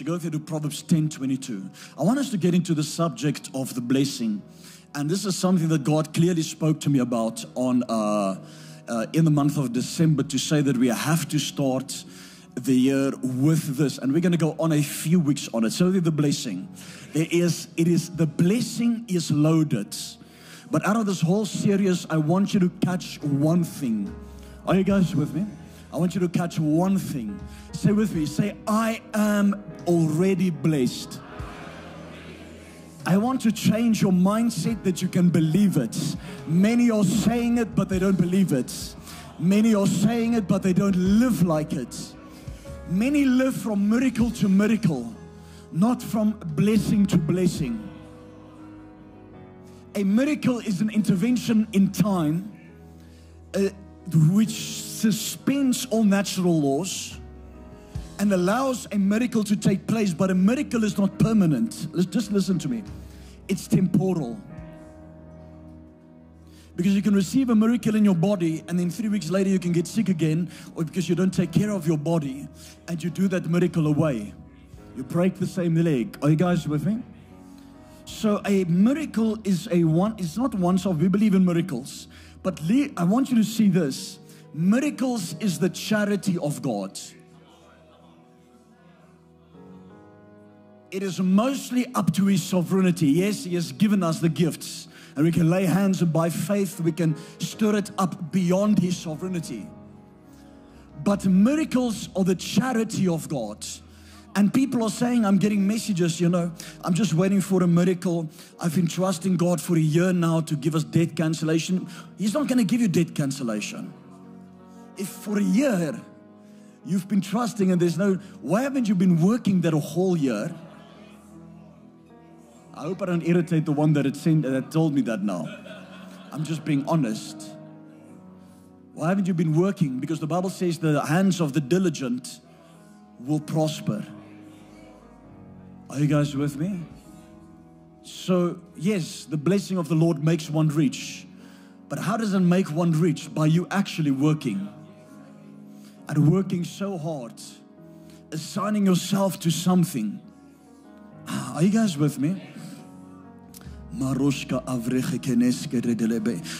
to go through to Proverbs 10 22. I want us to get into the subject of the blessing. And this is something that God clearly spoke to me about on uh, uh, in the month of December to say that we have to start the year with this. And we're going to go on a few weeks on it. So the blessing. There is, it is, the blessing is loaded. But out of this whole series, I want you to catch one thing. Are you guys with me? I want you to catch one thing. Say with me, say, I am already blessed. I want to change your mindset that you can believe it. Many are saying it, but they don't believe it. Many are saying it, but they don't live like it. Many live from miracle to miracle, not from blessing to blessing. A miracle is an intervention in time uh, which suspends all natural laws and allows a miracle to take place, but a miracle is not permanent. Let's just listen to me. It's temporal. Because you can receive a miracle in your body, and then three weeks later you can get sick again, or because you don't take care of your body and you do that miracle away. You break the same leg. Are you guys with me? So a miracle is a one, it's not once off. We believe in miracles. But I want you to see this. Miracles is the charity of God. It is mostly up to His sovereignty. Yes, He has given us the gifts, and we can lay hands, and by faith, we can stir it up beyond His sovereignty. But miracles are the charity of God. And people are saying, I'm getting messages, you know, I'm just waiting for a miracle. I've been trusting God for a year now to give us debt cancellation. He's not going to give you debt cancellation if for a year you've been trusting and there's no, why haven't you been working that a whole year? I hope I don't irritate the one that had sent, that told me that now. I'm just being honest. Why haven't you been working? Because the Bible says the hands of the diligent will prosper. Are you guys with me? So, yes, the blessing of the Lord makes one rich. But how does it make one rich? By you actually working and working so hard, assigning yourself to something. Ah, are you guys with me?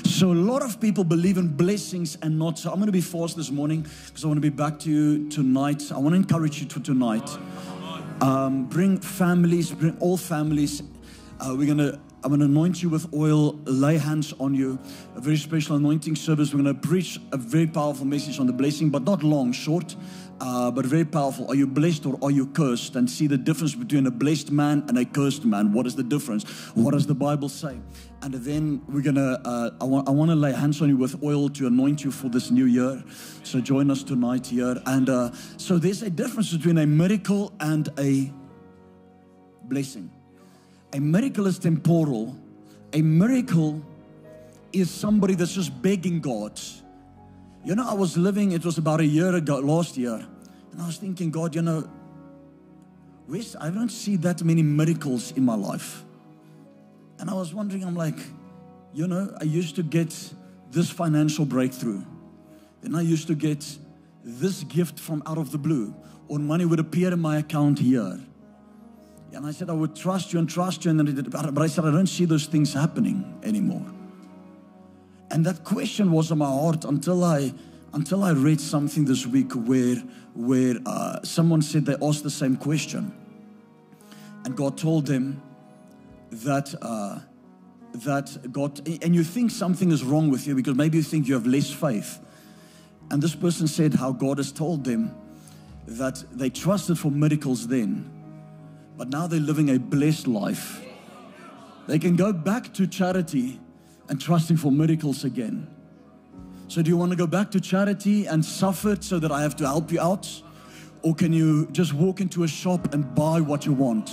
So a lot of people believe in blessings and not. So I'm going to be forced this morning because I want to be back to you tonight. I want to encourage you to tonight. Um, bring families, bring all families. Uh, we're going to I'm going to anoint you with oil, lay hands on you. A very special anointing service. We're going to preach a very powerful message on the blessing, but not long, short, uh, but very powerful. Are you blessed or are you cursed? And see the difference between a blessed man and a cursed man. What is the difference? What does the Bible say? And then we're going to, uh, I, want, I want to lay hands on you with oil to anoint you for this new year. So join us tonight here. And uh, so there's a difference between a miracle and a blessing. A miracle is temporal. A miracle is somebody that's just begging God. You know, I was living, it was about a year ago, last year, and I was thinking, God, you know, where's, I don't see that many miracles in my life. And I was wondering, I'm like, you know, I used to get this financial breakthrough. Then I used to get this gift from out of the blue, or money would appear in my account here. And I said, I would trust you and trust you. And but I said, I don't see those things happening anymore. And that question was in my heart until I until I read something this week where where uh, someone said they asked the same question, and God told them that uh, that God and you think something is wrong with you because maybe you think you have less faith, and this person said how God has told them that they trusted for miracles then but now they're living a blessed life. They can go back to charity and trusting for miracles again. So, do you want to go back to charity and suffer so that I have to help you out? Or can you just walk into a shop and buy what you want?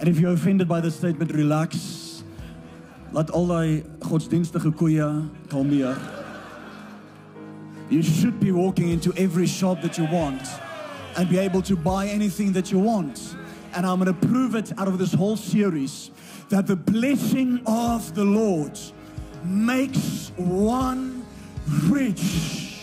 And if you're offended by the statement, relax. Laat al die godsdienstige koeie kalmeer. You should be walking into every shop that you want and be able to buy anything that you want. And I'm going to prove it out of this whole series that the blessing of the Lord makes one rich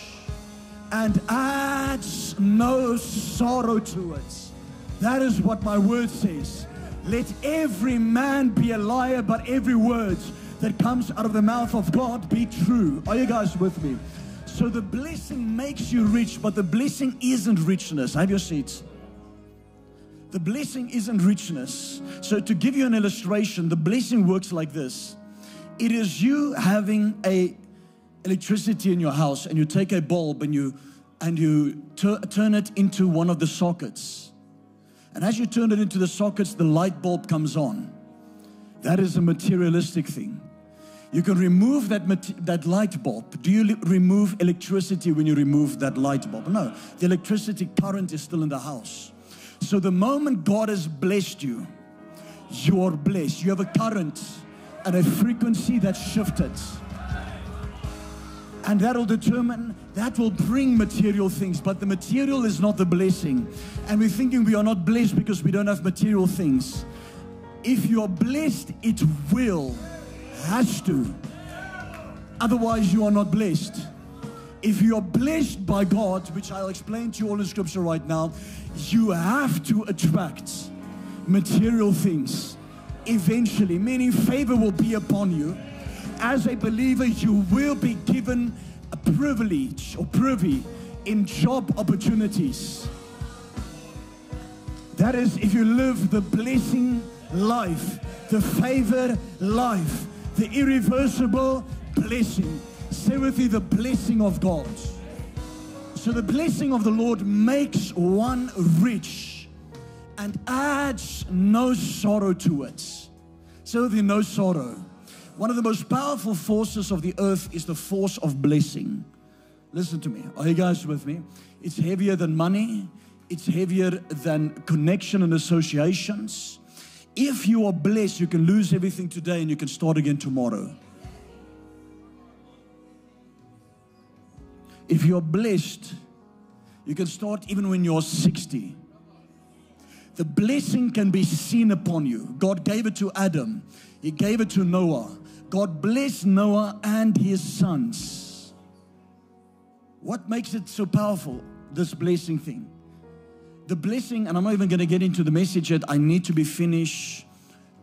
and adds no sorrow to it. That is what my word says. Let every man be a liar, but every word that comes out of the mouth of God be true. Are you guys with me? So the blessing makes you rich, but the blessing isn't richness. Have your seats. The blessing isn't richness. So to give you an illustration, the blessing works like this. It is you having a electricity in your house and you take a bulb and you and you turn it into one of the sockets. And as you turn it into the sockets, the light bulb comes on. That is a materialistic thing. You can remove that, that light bulb. Do you remove electricity when you remove that light bulb? No, the electricity current is still in the house. So the moment God has blessed you, you're blessed. You have a current and a frequency that shifted. And that'll determine, that will bring material things, but the material is not the blessing. And we're thinking we are not blessed because we don't have material things. If you are blessed, it will, has to. Otherwise, you are not blessed. If you are blessed by God, which I'll explain to you all in scripture right now, you have to attract material things eventually, meaning favor will be upon you as a believer, you will be given a privilege or privy in job opportunities. That is, if you live the blessing life, the favor life, the irreversible blessing. Say with me, the blessing of God. So the blessing of the Lord makes one rich and adds no sorrow to it. Say with me, no sorrow. One of the most powerful forces of the earth is the force of blessing. Listen to me. Are you guys with me? It's heavier than money, it's heavier than connection and associations. If you are blessed, you can lose everything today and you can start again tomorrow. If you're blessed, you can start even when you're 60. The blessing can be seen upon you. God gave it to Adam, He gave it to Noah. God blessed Noah and his sons. What makes it so powerful, this blessing thing? The blessing, and I'm not even going to get into the message yet. I need to be finished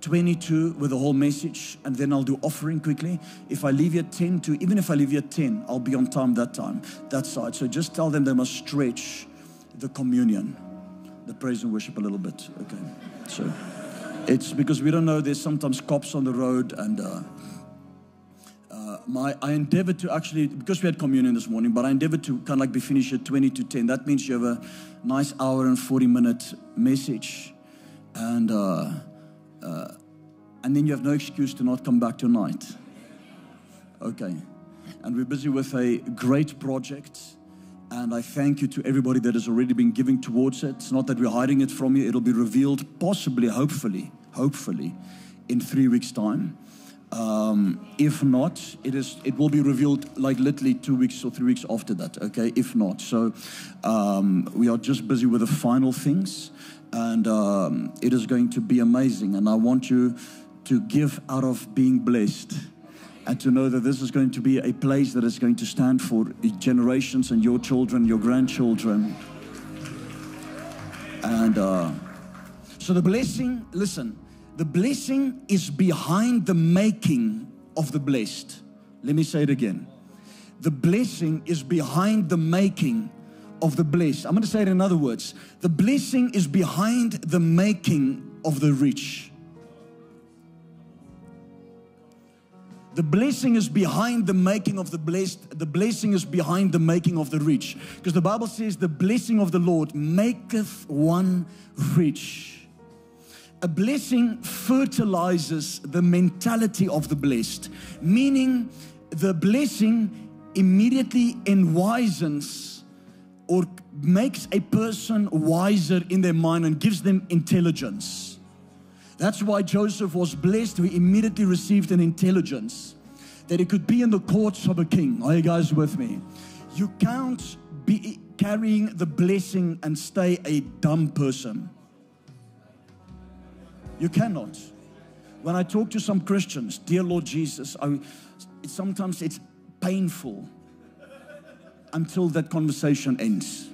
22 with the whole message, and then I'll do offering quickly. If I leave here 10 to, even if I leave here 10, I'll be on time that time, that side. So just tell them they must stretch the communion, the praise and worship a little bit. Okay. So it's because we don't know, there's sometimes cops on the road and, uh, my, I endeavored to actually, because we had communion this morning, but I endeavored to kind of like be finished at 20 to 10. That means you have a nice hour and 40 minute message. And, uh, uh, and then you have no excuse to not come back tonight. Okay. And we're busy with a great project. And I thank you to everybody that has already been giving towards it. It's not that we're hiding it from you, it'll be revealed possibly, hopefully, hopefully, in three weeks' time. Um, if not, it is it will be revealed like literally two weeks or three weeks after that. Okay, if not, so um, we are just busy with the final things, and um, it is going to be amazing. And I want you to give out of being blessed. And to know that this is going to be a place that is going to stand for generations and your children, your grandchildren. And uh, so the blessing, listen, the blessing is behind the making of the blessed. Let me say it again. The blessing is behind the making of the blessed. I'm going to say it in other words. The blessing is behind the making of the rich. The blessing is behind the making of the blessed. The blessing is behind the making of the rich. Because the Bible says, the blessing of the Lord maketh one rich a blessing fertilizes the mentality of the blessed, meaning the blessing immediately enwisens or makes a person wiser in their mind and gives them intelligence. That's why Joseph was blessed. He immediately received an intelligence that he could be in the courts of a king. Are you guys with me? You can't be carrying the blessing and stay a dumb person. You cannot. When I talk to some Christians, dear Lord Jesus, I, sometimes it's painful until that conversation ends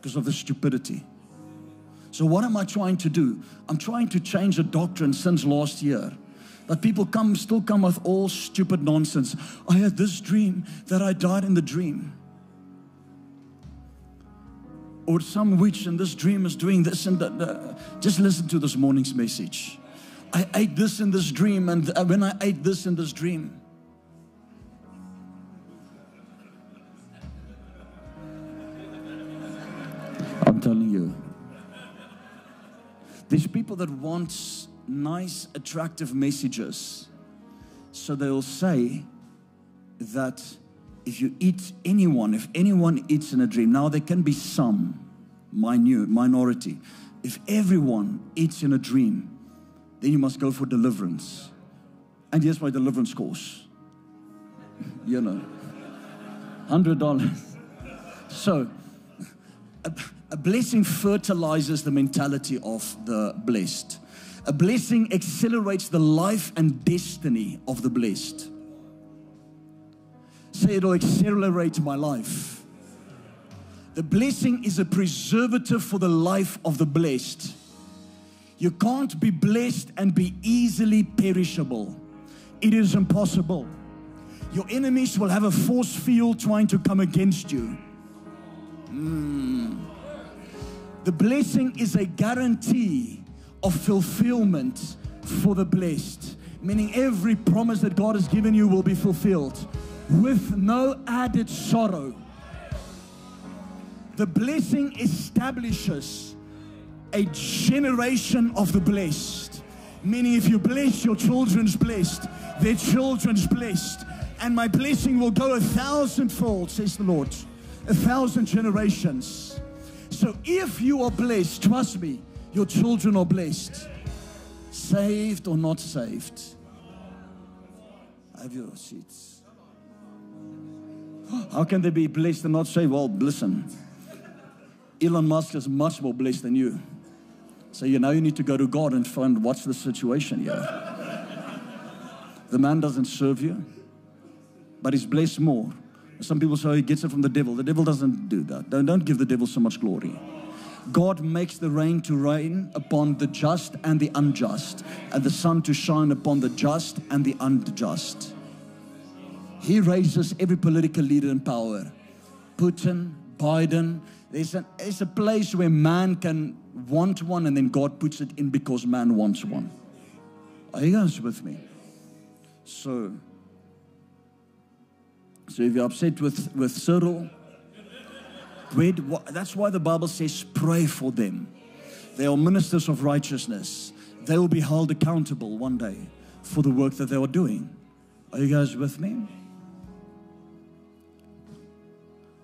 because of the stupidity. So, what am I trying to do? I'm trying to change a doctrine since last year. That people come, still come with all stupid nonsense. I had this dream that I died in the dream. Or some witch in this dream is doing this and that. Just listen to this morning's message. I ate this in this dream, and uh, when I ate this in this dream, I'm telling you. There's people that want nice, attractive messages. So they'll say that if you eat anyone, if anyone eats in a dream, now there can be some, minute, minority. If everyone eats in a dream, then you must go for deliverance. And here's my deliverance course. You know, $100. So, a, a blessing fertilizes the mentality of the blessed. A blessing accelerates the life and destiny of the blessed. Say it'll accelerate my life. The blessing is a preservative for the life of the blessed. You can't be blessed and be easily perishable. It is impossible. Your enemies will have a force field trying to come against you. Mm. The blessing is a guarantee of fulfillment for the blessed, meaning every promise that God has given you will be fulfilled with no added sorrow. The blessing establishes a generation of the blessed, meaning if you bless your children's blessed, their children's blessed, and my blessing will go a thousandfold, says the Lord, a thousand generations. So if you are blessed, trust me, your children are blessed, saved or not saved. Have your seats. How can they be blessed and not saved? Well, listen. Elon Musk is much more blessed than you. So you know you need to go to God and find what's the situation here. the man doesn't serve you, but he's blessed more. Some people say he gets it from the devil. The devil doesn't do that. Don't, don't give the devil so much glory. God makes the rain to rain upon the just and the unjust, and the sun to shine upon the just and the unjust. He raises every political leader in power. Putin, Biden. There's, an, there's a place where man can want one and then God puts it in because man wants one. Are you guys with me? So, so if you're upset with, with Cyril, that's why the Bible says pray for them. They are ministers of righteousness. They will be held accountable one day for the work that they are doing. Are you guys with me?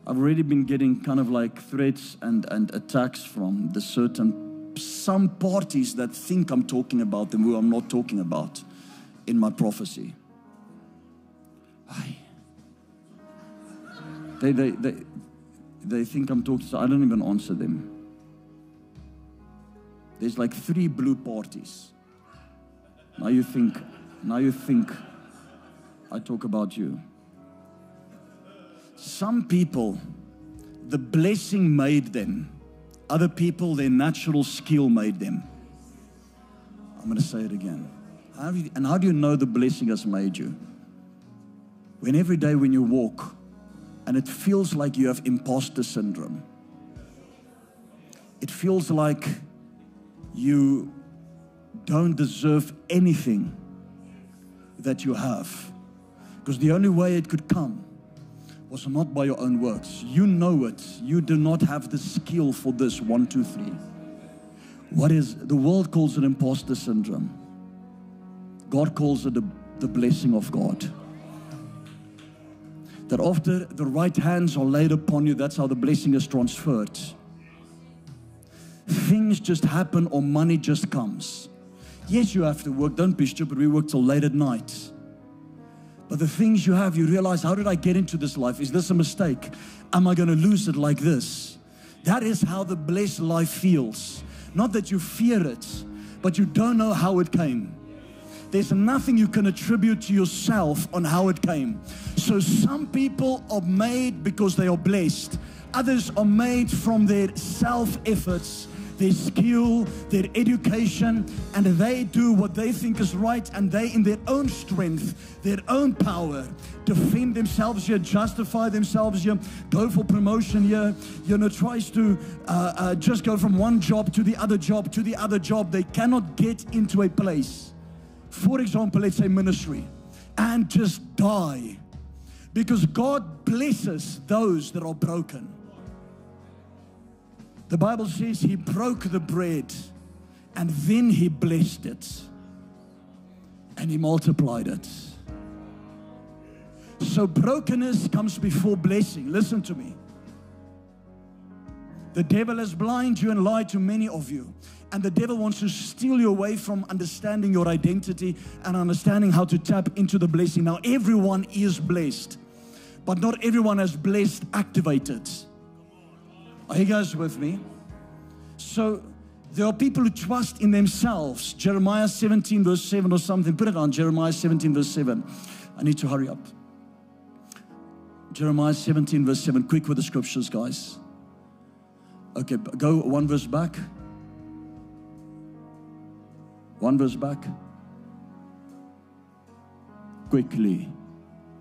I've already been getting kind of like threats and, and attacks from the certain some parties that think I'm talking about them who I'm not talking about in my prophecy. They, they, they, they think I'm talking, so I don't even answer them. There's like three blue parties. Now you think, now you think I talk about you. Some people, the blessing made them. Other people, their natural skill made them. I'm going to say it again. How you, and how do you know the blessing has made you? When every day when you walk and it feels like you have imposter syndrome, it feels like you don't deserve anything that you have. Because the only way it could come was not by your own works. You know it. You do not have the skill for this. One, two, three. What is the world calls it imposter syndrome? God calls it the, the blessing of God. That after the right hands are laid upon you, that's how the blessing is transferred. Things just happen or money just comes. Yes, you have to work. Don't be stupid. We work till late at night. But the things you have, you realize, how did I get into this life? Is this a mistake? Am I going to lose it like this? That is how the blessed life feels. Not that you fear it, but you don't know how it came. There's nothing you can attribute to yourself on how it came. So some people are made because they are blessed. Others are made from their self efforts, their skill, their education, and they do what they think is right, and they, in their own strength, their own power, defend themselves here, justify themselves here, go for promotion here, you know, tries to uh, uh, just go from one job to the other job to the other job. They cannot get into a place. For example, let's say ministry, and just die. Because God blesses those that are broken. The Bible says he broke the bread and then he blessed it and he multiplied it. So brokenness comes before blessing. Listen to me. The devil has blinded you and lied to many of you. And the devil wants to steal you away from understanding your identity and understanding how to tap into the blessing. Now, everyone is blessed, but not everyone has blessed activated. You guys with me? So, there are people who trust in themselves. Jeremiah 17, verse 7 or something. Put it on Jeremiah 17, verse 7. I need to hurry up. Jeremiah 17, verse 7. Quick with the scriptures, guys. Okay, go one verse back. One verse back. Quickly.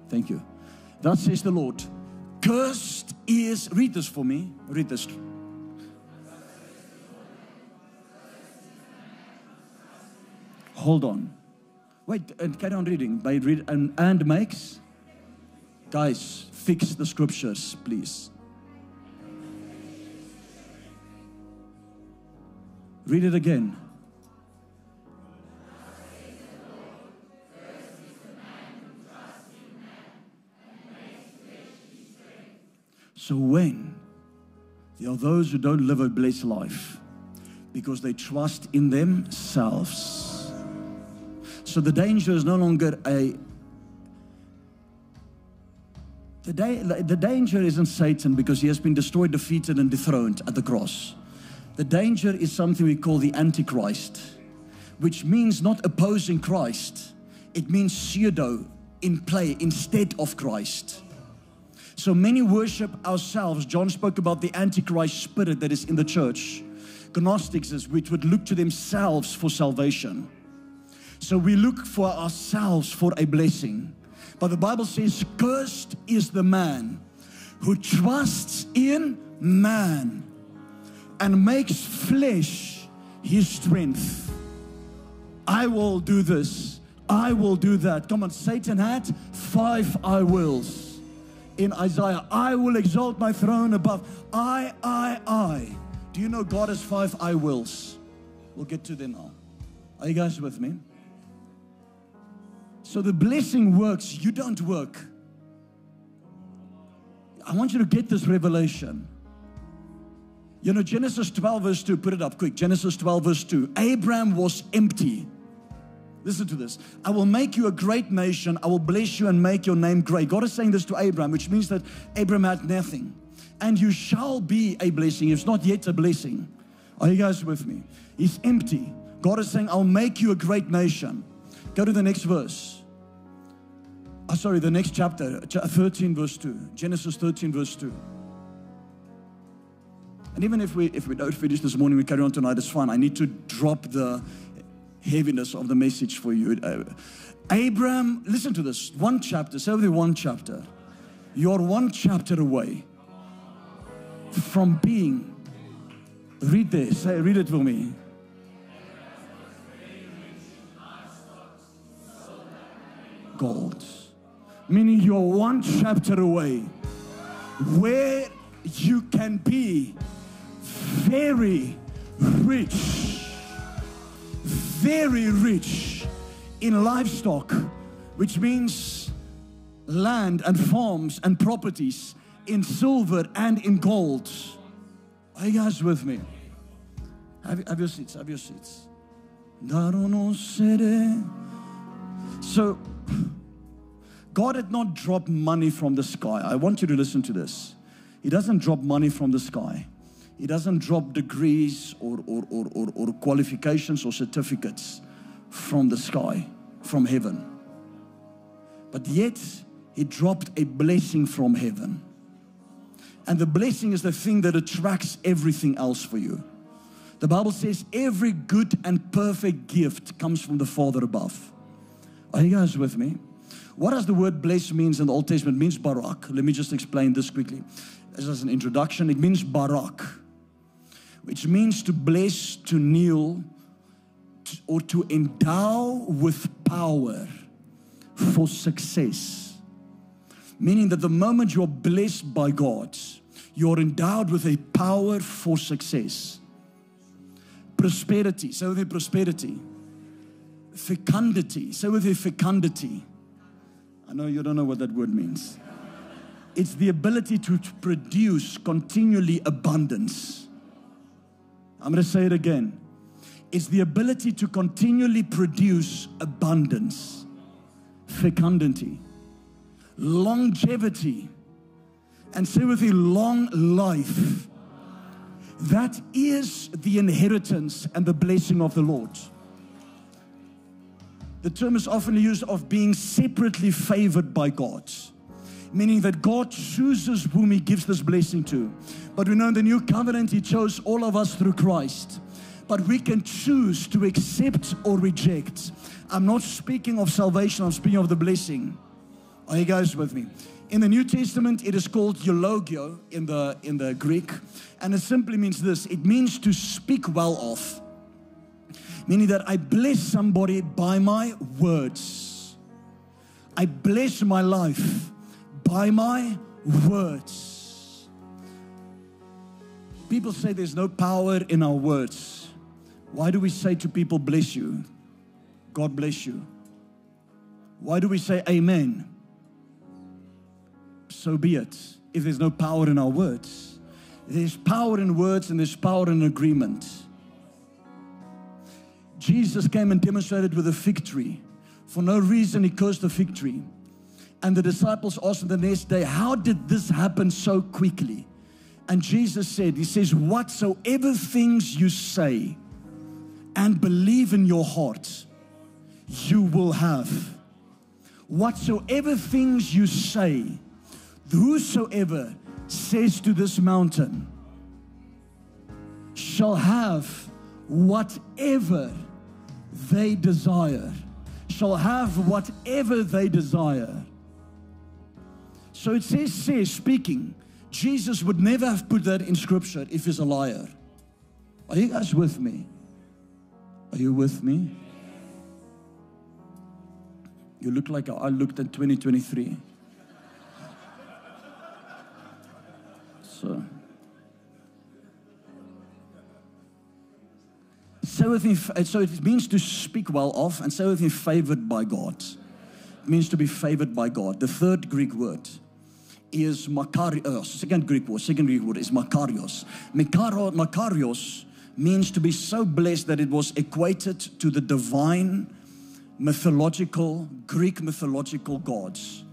Thank you. That says the Lord. Cursed is, read this for me. Read this. Hold on. Wait, and carry on reading. By read and, and makes. Guys, fix the scriptures, please. Read it again. So when there are those who don't live a blessed life because they trust in themselves. So the danger is no longer a the, da- the danger isn't Satan because he has been destroyed, defeated, and dethroned at the cross. The danger is something we call the Antichrist, which means not opposing Christ, it means pseudo in play instead of Christ. So many worship ourselves. John spoke about the Antichrist spirit that is in the church. Gnostics which would look to themselves for salvation. So we look for ourselves for a blessing. But the Bible says, Cursed is the man who trusts in man and makes flesh his strength. I will do this. I will do that. Come on, Satan had five I wills in Isaiah. I will exalt my throne above. I, I, I. Do you know God has five I wills? We'll get to them now. Are you guys with me? So the blessing works, you don't work. I want you to get this revelation. You know, Genesis 12, verse 2, put it up quick. Genesis 12, verse 2. Abraham was empty. Listen to this. I will make you a great nation. I will bless you and make your name great. God is saying this to Abraham, which means that Abraham had nothing. And you shall be a blessing. It's not yet a blessing. Are you guys with me? He's empty. God is saying, I'll make you a great nation. Go to the next verse. Oh, sorry, the next chapter, 13, verse 2. Genesis 13, verse 2. And even if we if we don't finish this morning, we carry on tonight, it's fine. I need to drop the heaviness of the message for you. Uh, Abraham, listen to this. One chapter, say with one chapter. You're one chapter away from being. Read this. Say, read it for me. Gold. Meaning you're one chapter away where you can be very rich, very rich in livestock, which means land and farms and properties in silver and in gold. Are you guys with me? Have, have your seats, have your seats. So, God did not drop money from the sky. I want you to listen to this. He doesn't drop money from the sky. He doesn't drop degrees or, or, or, or, or qualifications or certificates from the sky, from heaven. But yet, He dropped a blessing from heaven. And the blessing is the thing that attracts everything else for you. The Bible says every good and perfect gift comes from the Father above. Are you guys with me? What does the word bless means in the Old Testament? It means barak. Let me just explain this quickly. As an introduction, it means barak, which means to bless, to kneel, or to endow with power for success. Meaning that the moment you're blessed by God, you're endowed with a power for success. Prosperity, say with a prosperity. Fecundity, say with a fecundity. I know you don't know what that word means. It's the ability to produce continually abundance. I'm going to say it again. It's the ability to continually produce abundance, fecundity, longevity, and say with a long life. That is the inheritance and the blessing of the Lord. The term is often used of being separately favored by God, meaning that God chooses whom He gives this blessing to. But we know in the new covenant, He chose all of us through Christ. But we can choose to accept or reject. I'm not speaking of salvation, I'm speaking of the blessing. Are you guys with me? In the New Testament, it is called eulogio in the, in the Greek, and it simply means this it means to speak well of, meaning that I bless somebody by my words. I bless my life by my words. People say there's no power in our words. Why do we say to people, bless you? God bless you. Why do we say amen? so be it. If there's no power in our words, there's power in words and there's power in agreement. Jesus came and demonstrated with a fig tree. For no reason, he cursed the fig tree. And the disciples asked him the next day, How did this happen so quickly? And Jesus said, He says, Whatsoever things you say and believe in your heart, you will have. Whatsoever things you say Whosoever says to this mountain shall have whatever they desire, shall have whatever they desire. So it says, says, speaking, Jesus would never have put that in scripture if he's a liar. Are you guys with me? Are you with me? You look like I looked at 2023. So, so, so it means to speak well of, and so with him favored by God. It means to be favored by God. The third Greek word is makarios. Uh, second Greek word, second Greek word is makarios. makarios means to be so blessed that it was equated to the divine mythological, Greek mythological gods.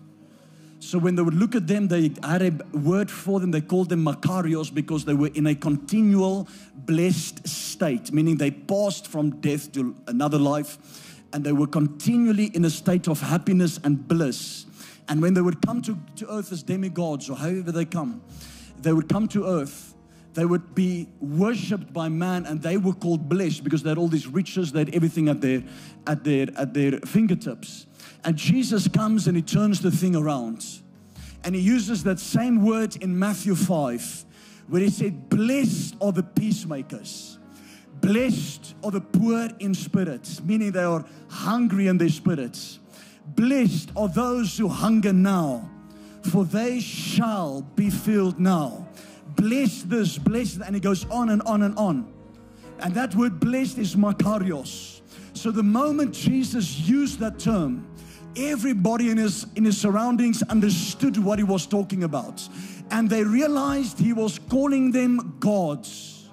So when they would look at them, they had word for them. They called them Makarios because they were in a continual blessed state, meaning they passed from death to another life and they were continually in a state of happiness and bliss. And when they would come to, to earth as demigods or however they come, they would come to earth, they would be worshipped by man and they were called blessed because they had all these riches, they had everything at their, at their, at their fingertips. And Jesus comes and he turns the thing around. And he uses that same word in Matthew 5, where he said, Blessed are the peacemakers. Blessed are the poor in spirit, meaning they are hungry in their spirits. Blessed are those who hunger now, for they shall be filled now. Bless this, bless that. And it goes on and on and on. And that word blessed is makarios. So the moment Jesus used that term, everybody in his in his surroundings understood what he was talking about and they realized he was calling them gods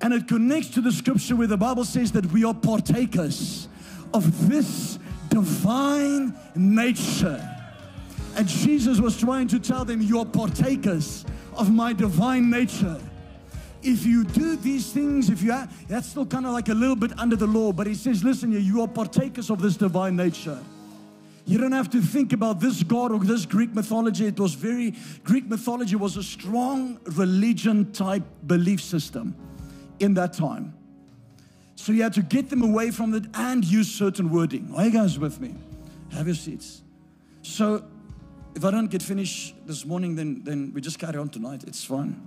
and it connects to the scripture where the bible says that we are partakers of this divine nature and jesus was trying to tell them you're partakers of my divine nature if you do these things, if you that's still kind of like a little bit under the law, but he says, listen, you are partakers of this divine nature. You don't have to think about this God or this Greek mythology. It was very, Greek mythology was a strong religion type belief system in that time. So you had to get them away from it and use certain wording. Are you guys with me? Have your seats. So if I don't get finished this morning, then, then we just carry on tonight. It's fine.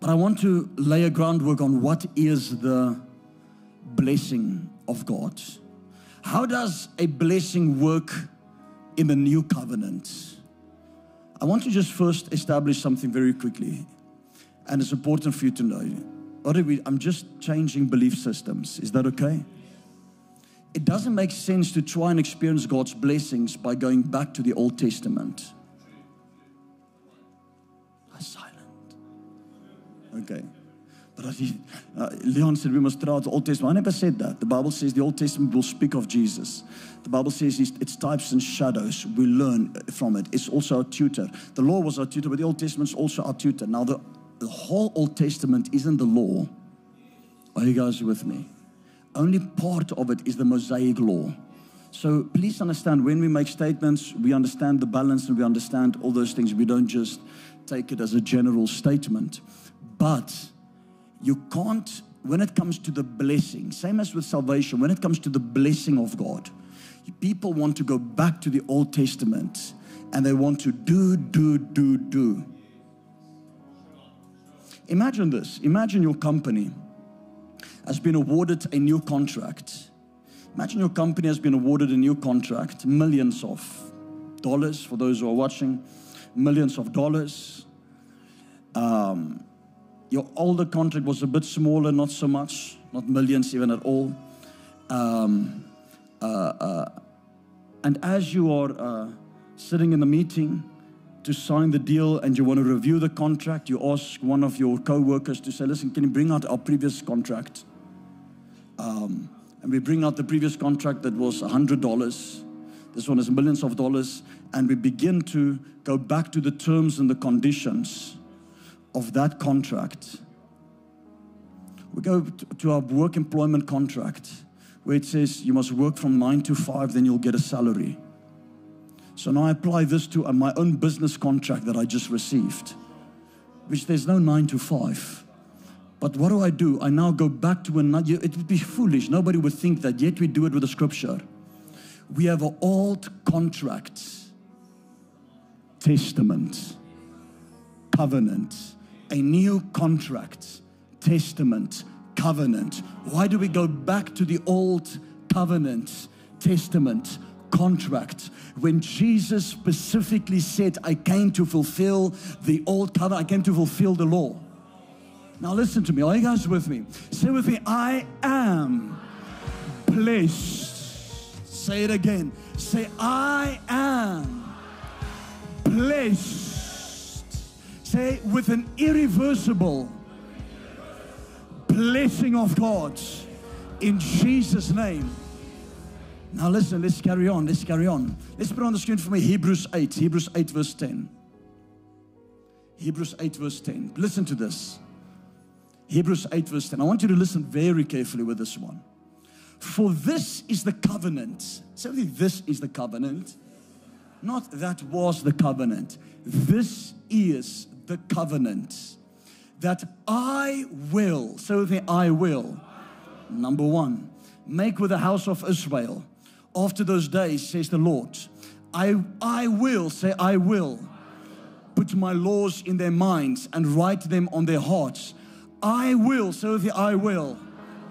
But I want to lay a groundwork on what is the blessing of God. How does a blessing work in the new covenant? I want to just first establish something very quickly, and it's important for you to know. What we, I'm just changing belief systems. Is that okay? It doesn't make sense to try and experience God's blessings by going back to the Old Testament. I'm silent. Okay. But as he, uh, Leon said, we must throw out the Old Testament. I never said that. The Bible says the Old Testament will speak of Jesus. The Bible says it's types and shadows. We learn from it. It's also our tutor. The law was our tutor, but the Old Testament is also our tutor. Now, the, the whole Old Testament isn't the law. Are you guys with me? Only part of it is the Mosaic law. So please understand when we make statements, we understand the balance and we understand all those things. We don't just take it as a general statement. But you can't, when it comes to the blessing, same as with salvation, when it comes to the blessing of God, people want to go back to the Old Testament and they want to do, do, do, do. Imagine this. Imagine your company has been awarded a new contract. Imagine your company has been awarded a new contract, millions of dollars for those who are watching, millions of dollars. Um, your older contract was a bit smaller, not so much, not millions even at all. Um, uh, uh, and as you are uh, sitting in the meeting to sign the deal and you want to review the contract, you ask one of your co workers to say, Listen, can you bring out our previous contract? Um, and we bring out the previous contract that was $100. This one is millions of dollars. And we begin to go back to the terms and the conditions of that contract. We go to our work employment contract where it says you must work from nine to five, then you'll get a salary. So now I apply this to uh, my own business contract that I just received, which there's no nine to five. But what do I do? I now go back to another. It would be foolish. Nobody would think that, yet we do it with the scripture. We have an old contract, testament, covenant a new contract, testament, covenant. Why do we go back to the old covenant, testament, contract when Jesus specifically said, I came to fulfill the old covenant, I came to fulfill the law? Now, listen to me. Are you guys with me? Say with me, I am blessed. Say it again. Say, I am blessed Say, with an irreversible blessing of God in Jesus' name. Now, listen, let's carry on. Let's carry on. Let's put on the screen for me Hebrews 8. Hebrews 8, verse 10. Hebrews 8, verse 10. Listen to this. Hebrews 8, verse 10. I want you to listen very carefully with this one. For this is the covenant. Say, this is the covenant. Not that was the covenant. This is the covenant that I will, so the I will, number one, make with the house of Israel. After those days, says the Lord, I, I will, say, I will, put my laws in their minds and write them on their hearts. I will, so the I will.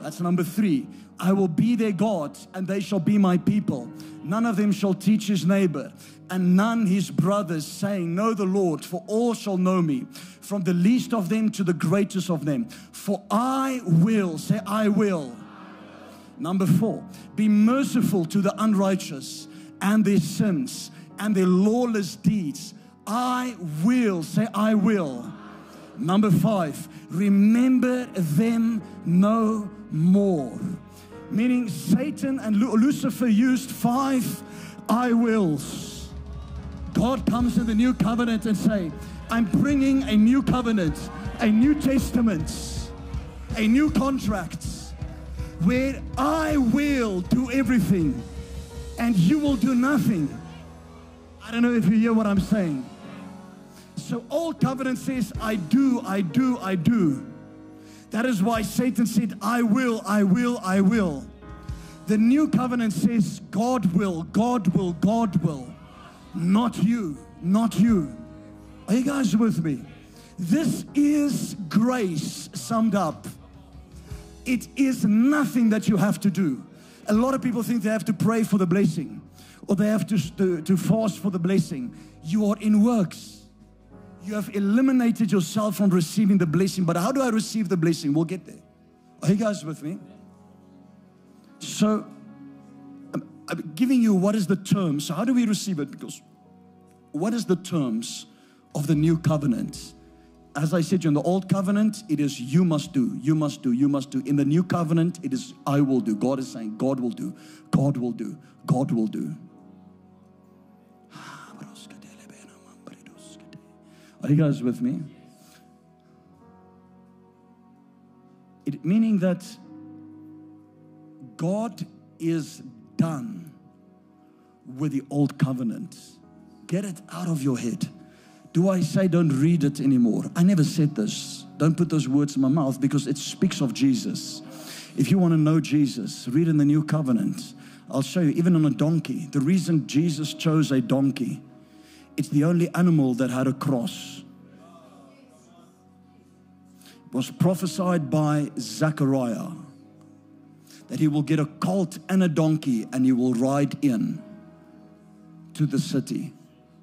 That's number three. I will be their God, and they shall be my people. None of them shall teach his neighbor, and none his brothers, saying, Know the Lord, for all shall know me, from the least of them to the greatest of them. For I will, say, I will. Number four, be merciful to the unrighteous and their sins and their lawless deeds. I will, say, I will. Number five, remember them no more. Meaning Satan and Lucifer used five I wills. God comes in the new covenant and say, I'm bringing a new covenant, a new testament, a new contract where I will do everything and you will do nothing. I don't know if you hear what I'm saying. So, old covenant says, I do, I do, I do. That is why Satan said, I will, I will, I will. The new covenant says, God will, God will, God will. Not you, not you. Are you guys with me? This is grace summed up. It is nothing that you have to do. A lot of people think they have to pray for the blessing or they have to, to, to fast for the blessing. You are in works. You have eliminated yourself from receiving the blessing. But how do I receive the blessing? We'll get there. Are you guys with me? So, I'm, giving you what is the term. So, how do we receive it? Because what is the terms of the new covenant? As I said, to you, in the old covenant, it is you must do, you must do, you must do. In the new covenant, it is I will do. God is saying, God will do, God will do, God will do. Are you guys with me? It, meaning that God is done with the old covenant. Get it out of your head. Do I say don't read it anymore? I never said this. Don't put those words in my mouth because it speaks of Jesus. If you want to know Jesus, read in the new covenant. I'll show you, even on a donkey. The reason Jesus chose a donkey, it's the only animal that had a cross. It was prophesied by Zechariah that he will get a colt and a donkey and he will ride in to the city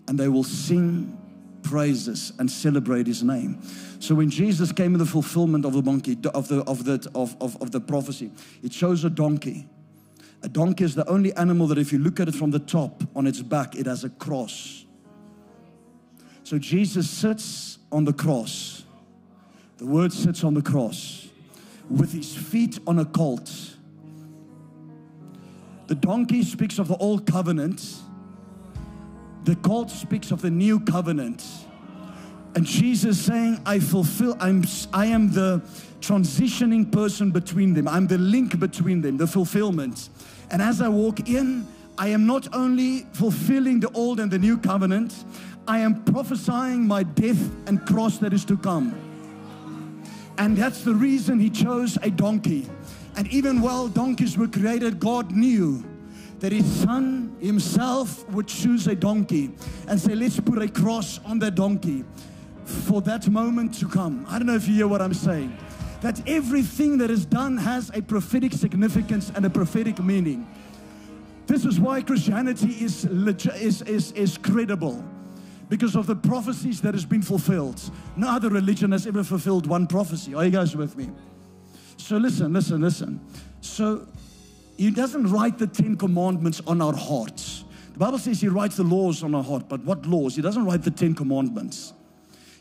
and they will sing praises and celebrate his name. So when Jesus came in the fulfillment of the donkey of the of the of, of, of the prophecy, it shows a donkey. A donkey is the only animal that if you look at it from the top on its back, it has a cross. So Jesus sits on the cross. The word sits on the cross with his feet on a colt. The donkey speaks of the old covenant. The colt speaks of the new covenant. And Jesus saying, I fulfill, I'm, I am the transitioning person between them. I'm the link between them, the fulfillment. And as I walk in, I am not only fulfilling the old and the new covenant, I am prophesying my death and cross that is to come. And that's the reason he chose a donkey. And even while donkeys were created, God knew that his son himself would choose a donkey and say, Let's put a cross on that donkey for that moment to come. I don't know if you hear what I'm saying. That everything that is done has a prophetic significance and a prophetic meaning. This is why Christianity is, is, is, is credible because of the prophecies that has been fulfilled. No other religion has ever fulfilled one prophecy. Are you guys with me? So listen, listen, listen. So he doesn't write the Ten Commandments on our hearts. The Bible says He writes the laws on our heart, but what laws? He doesn't write the Ten Commandments.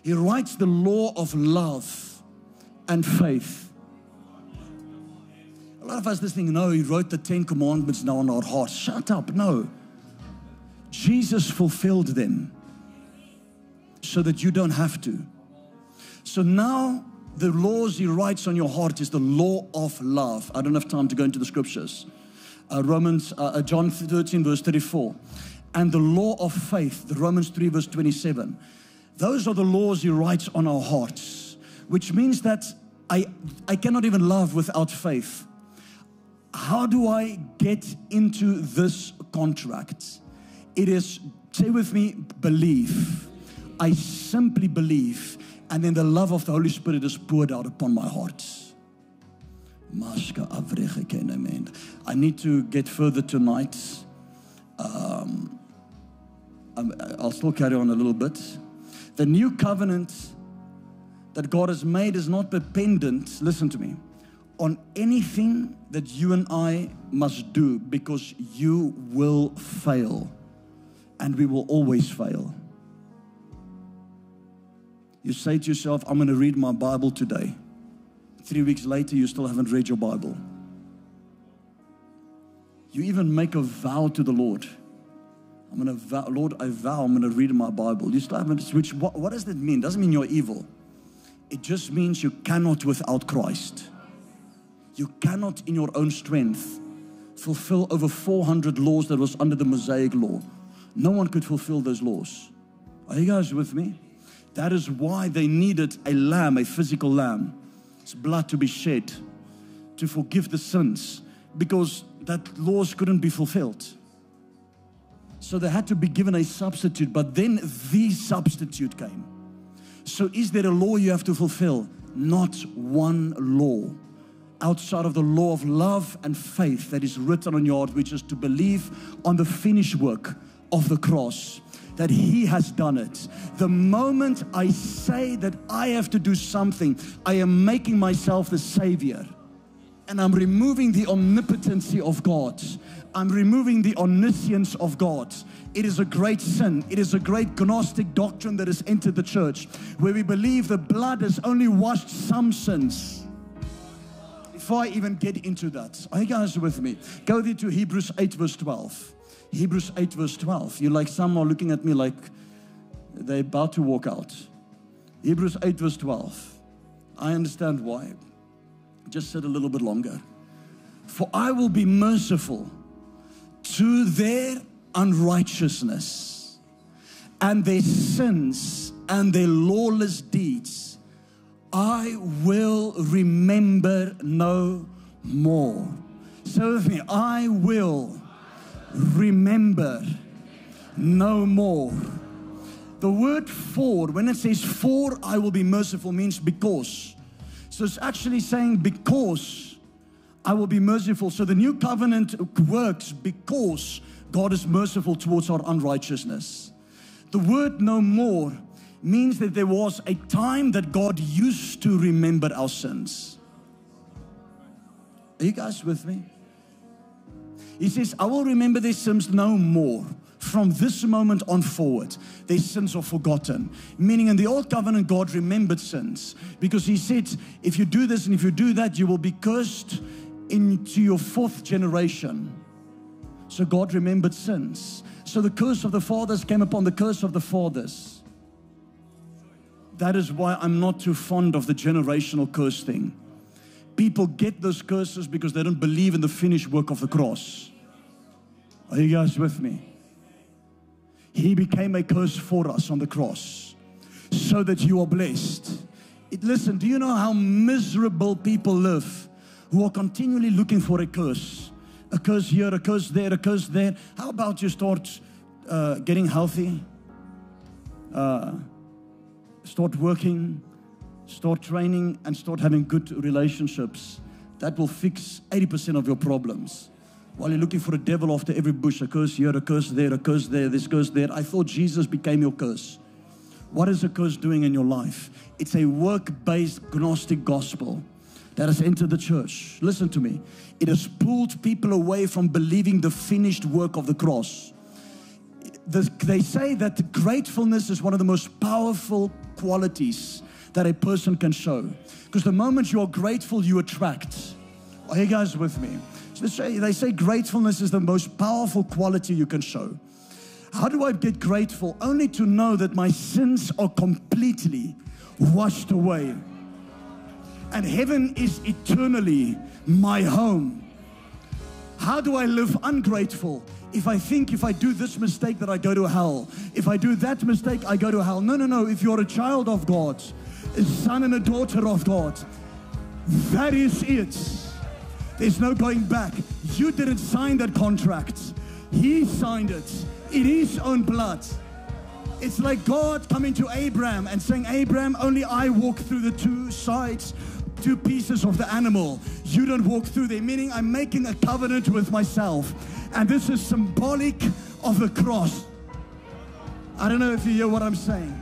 He writes the law of love and faith. A lot of us listening know He wrote the Ten Commandments now on our hearts. Shut up, no. Jesus fulfilled them so that you don't have to. So now the laws he writes on your heart is the law of love. I don't have time to go into the scriptures. Uh, Romans, uh, uh John 13, verse 34. And the law of faith, the Romans 3, verse 27. Those are the laws he writes on our hearts, which means that I, I cannot even love without faith. How do I get into this contract? It is, say with me, believe. I simply believe and then the love of the Holy Spirit is poured out upon my heart. I need to get further tonight. Um, I'll still carry on a little bit. The new covenant that God has made is not dependent, listen to me, on anything that you and I must do because you will fail and we will always fail. You say to yourself, I'm going to read my Bible today. Three weeks later, you still haven't read your Bible. You even make a vow to the Lord. I'm going to vow, Lord, I vow I'm going to read my Bible. You still haven't, which, what, what does that mean? It doesn't mean you're evil. It just means you cannot without Christ. You cannot in your own strength fulfill over 400 laws that was under the Mosaic law. No one could fulfill those laws. Are you guys with me? That is why they needed a lamb, a physical lamb, its blood to be shed to forgive the sins because that laws couldn't be fulfilled. So they had to be given a substitute, but then the substitute came. So, is there a law you have to fulfill? Not one law outside of the law of love and faith that is written on your heart, which is to believe on the finished work of the cross that He has done it. The moment I say that I have to do something, I am making myself the Savior. And I'm removing the omnipotency of God. I'm removing the omniscience of God. It is a great sin. It is a great Gnostic doctrine that has entered the church where we believe the blood has only washed some sins. Before I even get into that, are you guys with me? Go there to Hebrews 8, verse 12. Hebrews 8, verse 12. You like some are looking at me like they're about to walk out. Hebrews 8, verse 12. I understand why. Just said a little bit longer. For I will be merciful to their unrighteousness and their sins and their lawless deeds. I will remember no more. So with me, I will remember no more. The word for, when it says for I will be merciful, means because. So it's actually saying because I will be merciful. So the new covenant works because God is merciful towards our unrighteousness. The word no more means that there was a time that God used to remember our sins. Are you guys with me? He says, I will remember their sins no more. From this moment on forward, their sins are forgotten. Meaning, in the old covenant, God remembered sins because He said, if you do this and if you do that, you will be cursed into your fourth generation. So God remembered sins. So the curse of the fathers came upon the curse of the fathers. That is why I'm not too fond of the generational curse thing. People get those curses because they don't believe in the finished work of the cross. Are you guys with me? He became a curse for us on the cross so that you are blessed. It, listen, do you know how miserable people live who are continually looking for a curse? a curse here, a curse there, a curse there. How about you start uh, getting healthy? Uh, start working, start training, and start having good relationships. That will fix 80% of your problems. While you're looking for a devil after every bush, a curse here, a curse there, a curse there, this curse there. I thought Jesus became your curse. What is a curse doing in your life? It's a work based Gnostic gospel that has entered the church. Listen to me. It has pulled people away from believing the finished work of the cross. they say that gratefulness is one of the most powerful qualities that a person can show. Because the moment you are grateful, you attract. Are you guys with me? They say gratefulness is the most powerful quality you can show. How do I get grateful? Only to know that my sins are completely washed away and heaven is eternally my home. How do I live ungrateful? If I think if I do this mistake that I go to hell, if I do that mistake, I go to hell. No, no, no. If you're a child of God, a son and a daughter of God, that is it. There's no going back. You didn't sign that contract, He signed it in His own blood. It's like God coming to Abraham and saying, Abraham, only I walk through the two sides two pieces of the animal. You don't walk through there, meaning I'm making a covenant with myself. And this is symbolic of the cross. I don't know if you hear what I'm saying.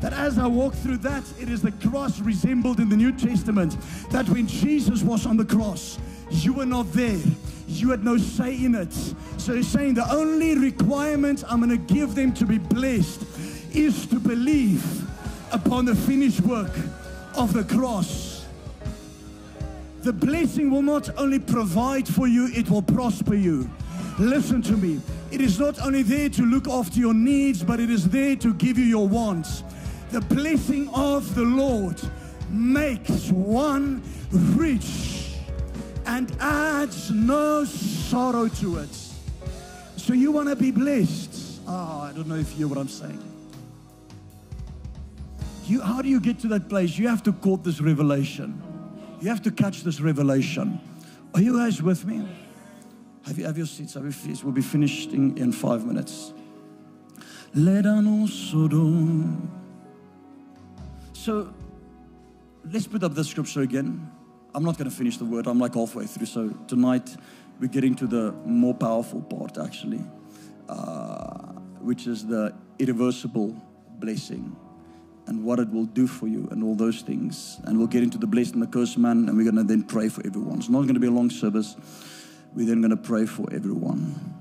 That as I walk through that, it is the cross resembled in the New Testament. That when Jesus was on the cross, you were not there. You had no say in it. So he's saying the only requirement I'm going to give them to be blessed is to believe upon the finished work of the cross. The blessing will not only provide for you, it will prosper you. Listen to me. It is not only there to look after your needs, but it is there to give you your wants. The blessing of the Lord makes one rich and adds no sorrow to it. So you want to be blessed. Oh, I don't know if you hear what I'm saying. You, how do you get to that place? You have to court this revelation. You have to catch this revelation. Are you guys with me? Have you have your seats? Have your seats? We'll be finished in, in five minutes. So let's put up the scripture again. I'm not going to finish the word. I'm like halfway through. So tonight we're getting to the more powerful part, actually, uh, which is the irreversible blessing and what it will do for you and all those things. And we'll get into the blessed and the curse man, and we're going to then pray for everyone. It's not going to be a long service. We're then going to pray for everyone.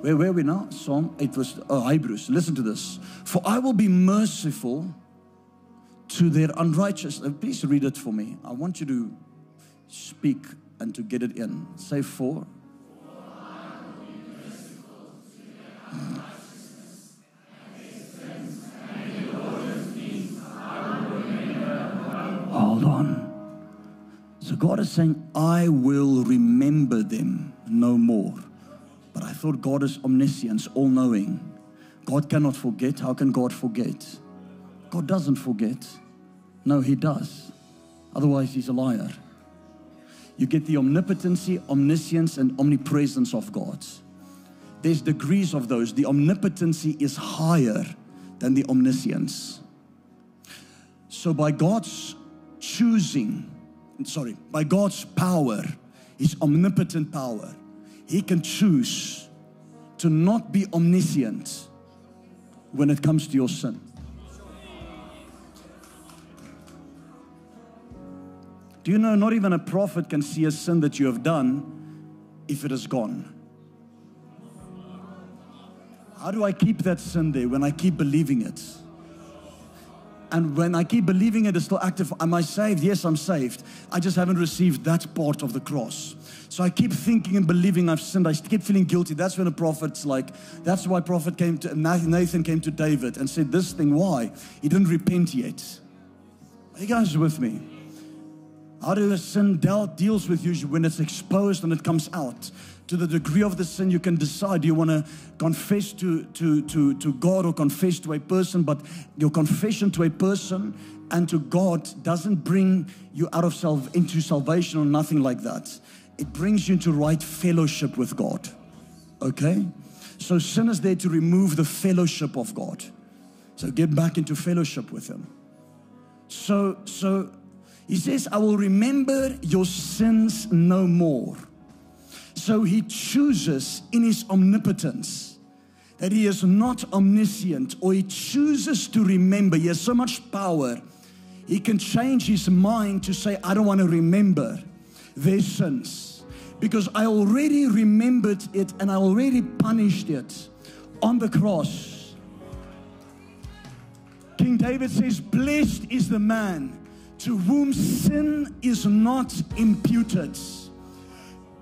Where, where are we now? Psalm 8 verse oh, Hebrews. Listen to this. For I will be merciful to their unrighteousness. Please read it for me. I want you to speak and to get it in. Say for. Hold on. So God is saying, I will remember them no more. But I thought God is omniscience, all knowing. God cannot forget. How can God forget? God doesn't forget. No, He does. Otherwise, He's a liar. You get the omnipotency, omniscience, and omnipresence of God. There's degrees of those. The omnipotency is higher than the omniscience. So, by God's choosing, sorry, by God's power, His omnipotent power, He can choose to not be omniscient when it comes to your sin. Do you know not even a prophet can see a sin that you have done if it is gone? How do I keep that sin there when I keep believing it? And when I keep believing it is still active, am I saved? Yes, I'm saved. I just haven't received that part of the cross. So I keep thinking and believing I've sinned. I keep feeling guilty. That's when a prophet's like, that's why prophet came to, Nathan came to David and said this thing. Why? He didn't repent yet. Are you guys with me? How does sin deals with you when it's exposed and it comes out? To the degree of the sin, you can decide you want to confess to, to, to, to God or confess to a person, but your confession to a person and to God doesn't bring you out of self into salvation or nothing like that. It brings you into right fellowship with God. Okay? So sin is there to remove the fellowship of God. So get back into fellowship with Him. So, so he says, I will remember your sins no more. So he chooses in his omnipotence that he is not omniscient or he chooses to remember. He has so much power. He can change his mind to say, I don't want to remember their sins because I already remembered it and I already punished it on the cross. King David says, Blessed is the man to whom sin is not imputed.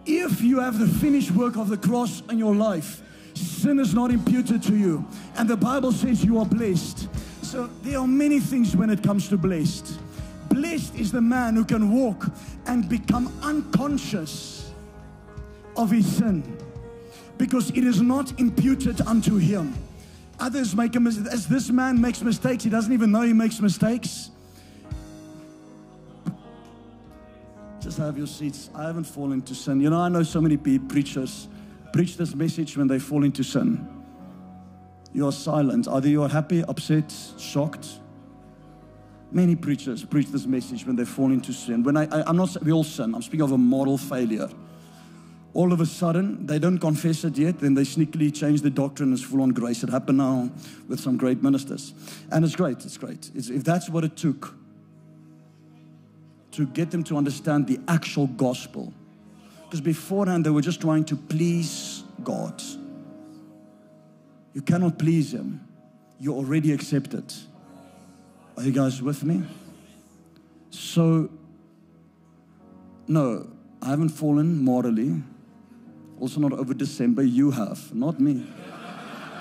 If you have the finished work of the cross in your life, sin is not imputed to you. And the Bible says you are blessed. So there are many things when it comes to blessed. Blessed is the man who can walk and become unconscious of his sin because it is not imputed unto him. Others make a mistake. As this man makes mistakes, he doesn't even know he makes mistakes. Have your seats. I haven't fallen into sin. You know, I know so many preachers preach this message when they fall into sin. You are silent. Either you are happy, upset, shocked. Many preachers preach this message when they fall into sin. When I, I am not, we all sin. I'm speaking of a moral failure. All of a sudden, they don't confess it yet, then they sneakily change the doctrine as full on grace. It happened now with some great ministers. And it's great, it's great. It's, if that's what it took to get them to understand the actual gospel. Because beforehand, they were just trying to please God. You cannot please Him, you're already accepted. Are you guys with me? So, no, I haven't fallen morally. Also, not over December. You have, not me.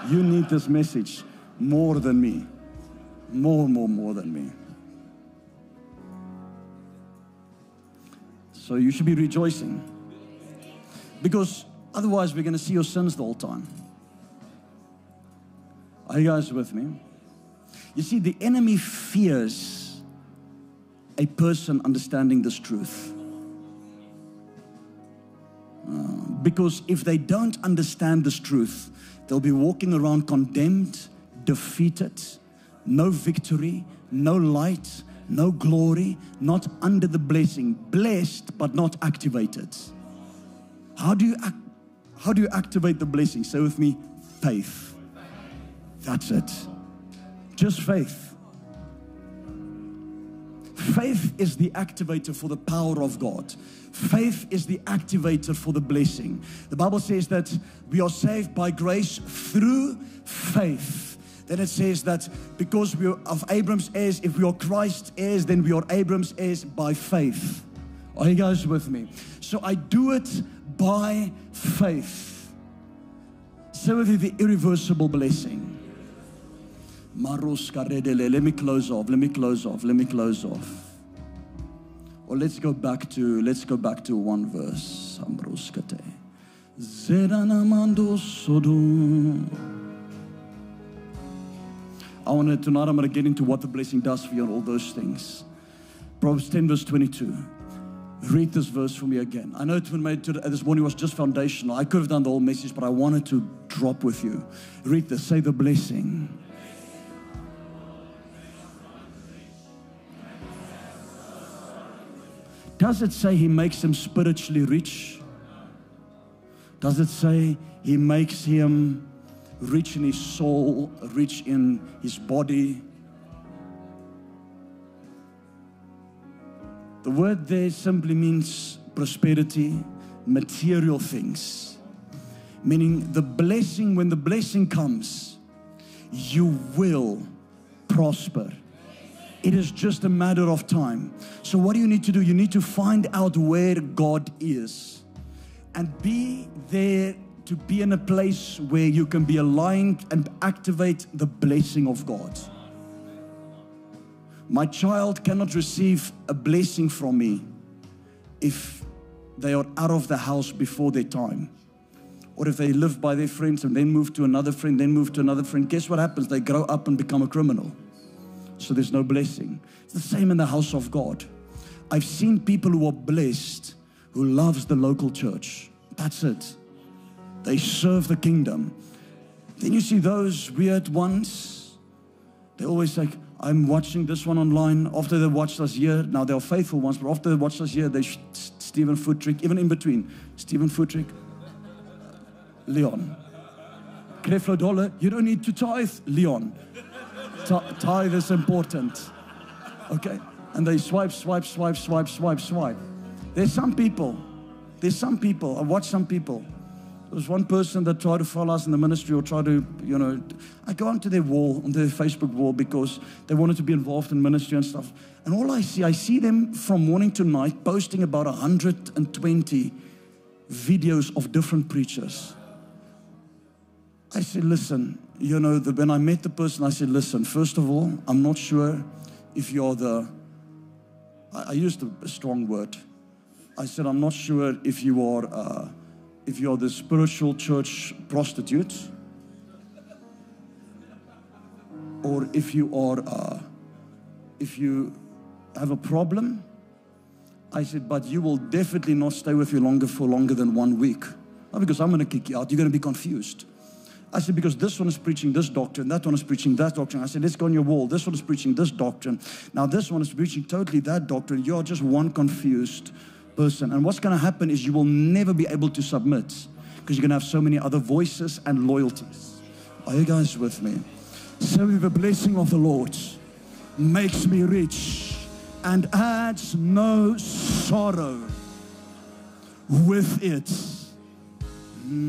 You need this message more than me. More, more, more than me. So you should be rejoicing. Because otherwise, we're going to see your sins the whole time. Are you guys with me? You see, the enemy fears a person understanding this truth. Uh, because if they don't understand this truth, they'll be walking around condemned, defeated, no victory, no light, no glory, not under the blessing, blessed but not activated. How do you act, how do you activate the blessing? Say with me, faith. That's it. Just faith. Faith is the activator for the power of God. Faith is the activator for the blessing. The Bible says that we are saved by grace through faith. Then it says that because we are of Abram's heirs, if we are Christ's heirs, then we are Abram's heirs by faith. Are you guys with me? So I do it by faith. So with the irreversible blessing. Let me close off. Let me close off. Let me close off. Or let's go back to let's go back to one verse. Ambroskate. Zedanamando sodom. I want to tonight I'm going to get into what the blessing does for you and all those things. Proverbs 10 verse 22. Read this verse for me again. I know made this morning was just foundational. I could have done the whole message, but I wanted to drop with you. Read this. Say the blessing. Does it say he makes him spiritually rich? Does it say he makes him rich in his soul, rich in his body? The word there simply means prosperity, material things. Meaning the blessing, when the blessing comes, you will prosper. It is just a matter of time. So, what do you need to do? You need to find out where God is and be there to be in a place where you can be aligned and activate the blessing of God. My child cannot receive a blessing from me if they are out of the house before their time. Or if they live by their friends and then move to another friend, then move to another friend. Guess what happens? They grow up and become a criminal so there's no blessing. It's the same in the house of God. I've seen people who are blessed who loves the local church. That's it. They serve the kingdom. Then you see those weird ones. They're always like, I'm watching this one online. After they watched us here, now they're faithful ones, but after they watched us here, they sh- Steven Furtick, even in between. Steven Furtick, uh, Leon. Creflo Dollar, you don't need to tithe, Leon. Tithe is important. Okay? And they swipe, swipe, swipe, swipe, swipe, swipe. There's some people, there's some people, I watch some people. There was one person that tried to follow us in the ministry or tried to, you know, I go onto their wall, on their Facebook wall, because they wanted to be involved in ministry and stuff. And all I see, I see them from morning to night posting about 120 videos of different preachers. I said, listen, you know, the, when I met the person, I said, listen, first of all, I'm not sure if you're the, I, I used a, a, strong word. I said, I'm not sure if you are, uh, if you're the spiritual church prostitute or if you are, uh, if you have a problem. I said, but you will definitely not stay with you longer for longer than one week. Not because I'm going to kick you out. You're going to be confused. I said, because this one is preaching this doctrine, that one is preaching that doctrine. I said, let's go on your wall. This one is preaching this doctrine. Now, this one is preaching totally that doctrine. You're just one confused person. And what's going to happen is you will never be able to submit because you're going to have so many other voices and loyalties. Are you guys with me? So, the blessing of the Lord makes me rich and adds no sorrow with it. Mm.